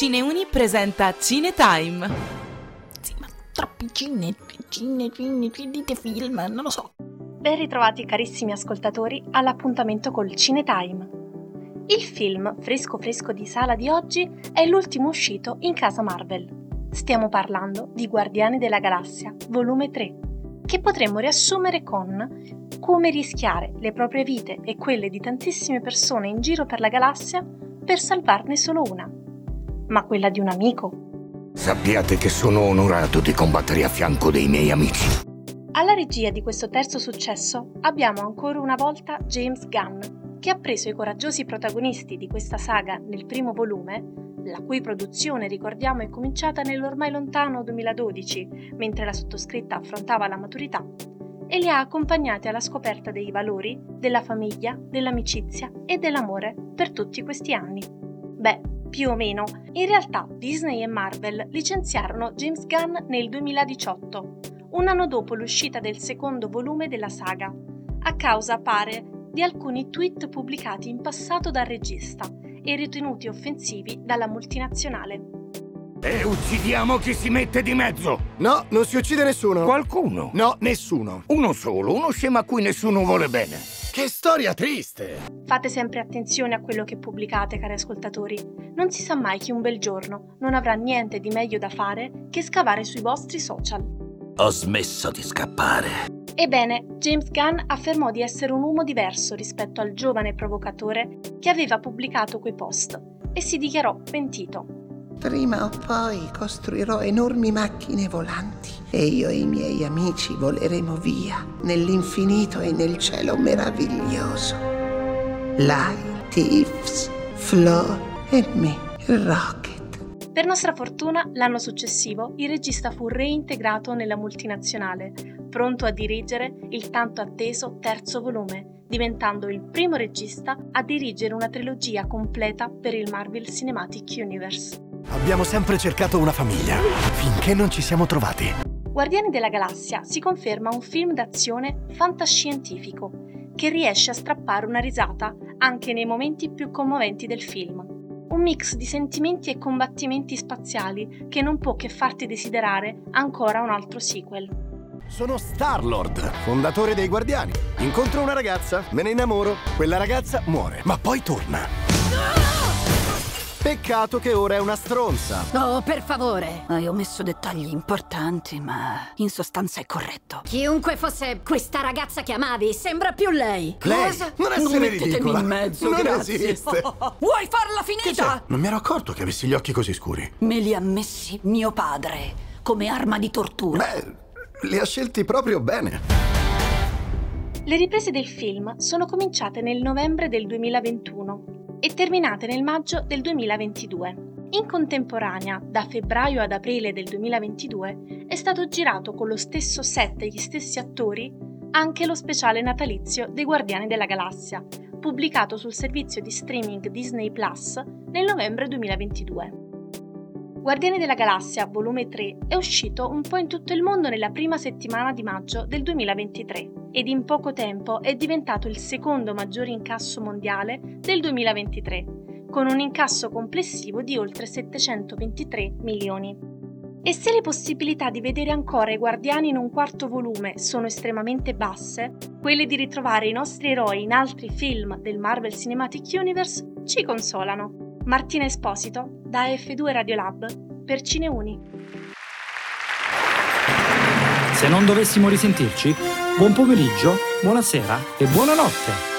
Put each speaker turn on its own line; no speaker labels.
Cineuni presenta Cinetime.
Sì, ma troppi cine, cine, cine, dite film, non lo so.
Ben ritrovati carissimi ascoltatori all'appuntamento col Cinetime. Il film fresco fresco di sala di oggi è l'ultimo uscito in casa Marvel. Stiamo parlando di Guardiani della Galassia, volume 3, che potremmo riassumere con come rischiare le proprie vite e quelle di tantissime persone in giro per la galassia per salvarne solo una ma quella di un amico.
Sappiate che sono onorato di combattere a fianco dei miei amici.
Alla regia di questo terzo successo abbiamo ancora una volta James Gunn, che ha preso i coraggiosi protagonisti di questa saga nel primo volume, la cui produzione ricordiamo è cominciata nell'ormai lontano 2012, mentre la sottoscritta affrontava la maturità, e li ha accompagnati alla scoperta dei valori, della famiglia, dell'amicizia e dell'amore per tutti questi anni. Beh, più o meno. In realtà Disney e Marvel licenziarono James Gunn nel 2018, un anno dopo l'uscita del secondo volume della saga, a causa, pare, di alcuni tweet pubblicati in passato dal regista e ritenuti offensivi dalla multinazionale.
E uccidiamo chi si mette di mezzo!
No, non si uccide nessuno.
Qualcuno?
No, nessuno.
Uno solo, uno scemo a cui nessuno vuole bene.
Che storia triste!
Fate sempre attenzione a quello che pubblicate, cari ascoltatori. Non si sa mai che un bel giorno non avrà niente di meglio da fare che scavare sui vostri social.
Ho smesso di scappare.
Ebbene, James Gunn affermò di essere un uomo diverso rispetto al giovane provocatore che aveva pubblicato quei post e si dichiarò pentito.
Prima o poi costruirò enormi macchine volanti e io e i miei amici voleremo via nell'infinito e nel cielo meraviglioso. Lyle, Tiffs, Flo e me, Rocket.
Per nostra fortuna, l'anno successivo il regista fu reintegrato nella multinazionale, pronto a dirigere il tanto atteso terzo volume, diventando il primo regista a dirigere una trilogia completa per il Marvel Cinematic Universe.
Abbiamo sempre cercato una famiglia, finché non ci siamo trovati.
Guardiani della Galassia si conferma un film d'azione fantascientifico che riesce a strappare una risata anche nei momenti più commoventi del film. Un mix di sentimenti e combattimenti spaziali che non può che farti desiderare ancora un altro sequel.
Sono Star-Lord, fondatore dei Guardiani. Incontro una ragazza, me ne innamoro, quella ragazza muore, ma poi torna. Peccato che ora è una stronza.
Oh, per favore. Hai omesso dettagli importanti, ma in sostanza è corretto. Chiunque fosse questa ragazza che amavi, sembra più lei.
Lei?
Cosa?
Non essere
mettetemi
ridicola.
in mezzo,
Non
grazie.
esiste.
Vuoi farla finita?
Non mi ero accorto che avessi gli occhi così scuri.
Me li ha messi mio padre come arma di tortura.
Beh, li ha scelti proprio bene.
Le riprese del film sono cominciate nel novembre del 2021 e terminate nel maggio del 2022. In contemporanea, da febbraio ad aprile del 2022, è stato girato con lo stesso set e gli stessi attori anche lo speciale natalizio dei Guardiani della Galassia, pubblicato sul servizio di streaming Disney Plus nel novembre 2022. Guardiani della Galassia, volume 3, è uscito un po' in tutto il mondo nella prima settimana di maggio del 2023 ed in poco tempo è diventato il secondo maggiore incasso mondiale del 2023, con un incasso complessivo di oltre 723 milioni. E se le possibilità di vedere ancora i Guardiani in un quarto volume sono estremamente basse, quelle di ritrovare i nostri eroi in altri film del Marvel Cinematic Universe ci consolano. Martina Esposito, da F2 Radiolab, per Cineuni.
Se non dovessimo risentirci, buon pomeriggio, buonasera e buonanotte.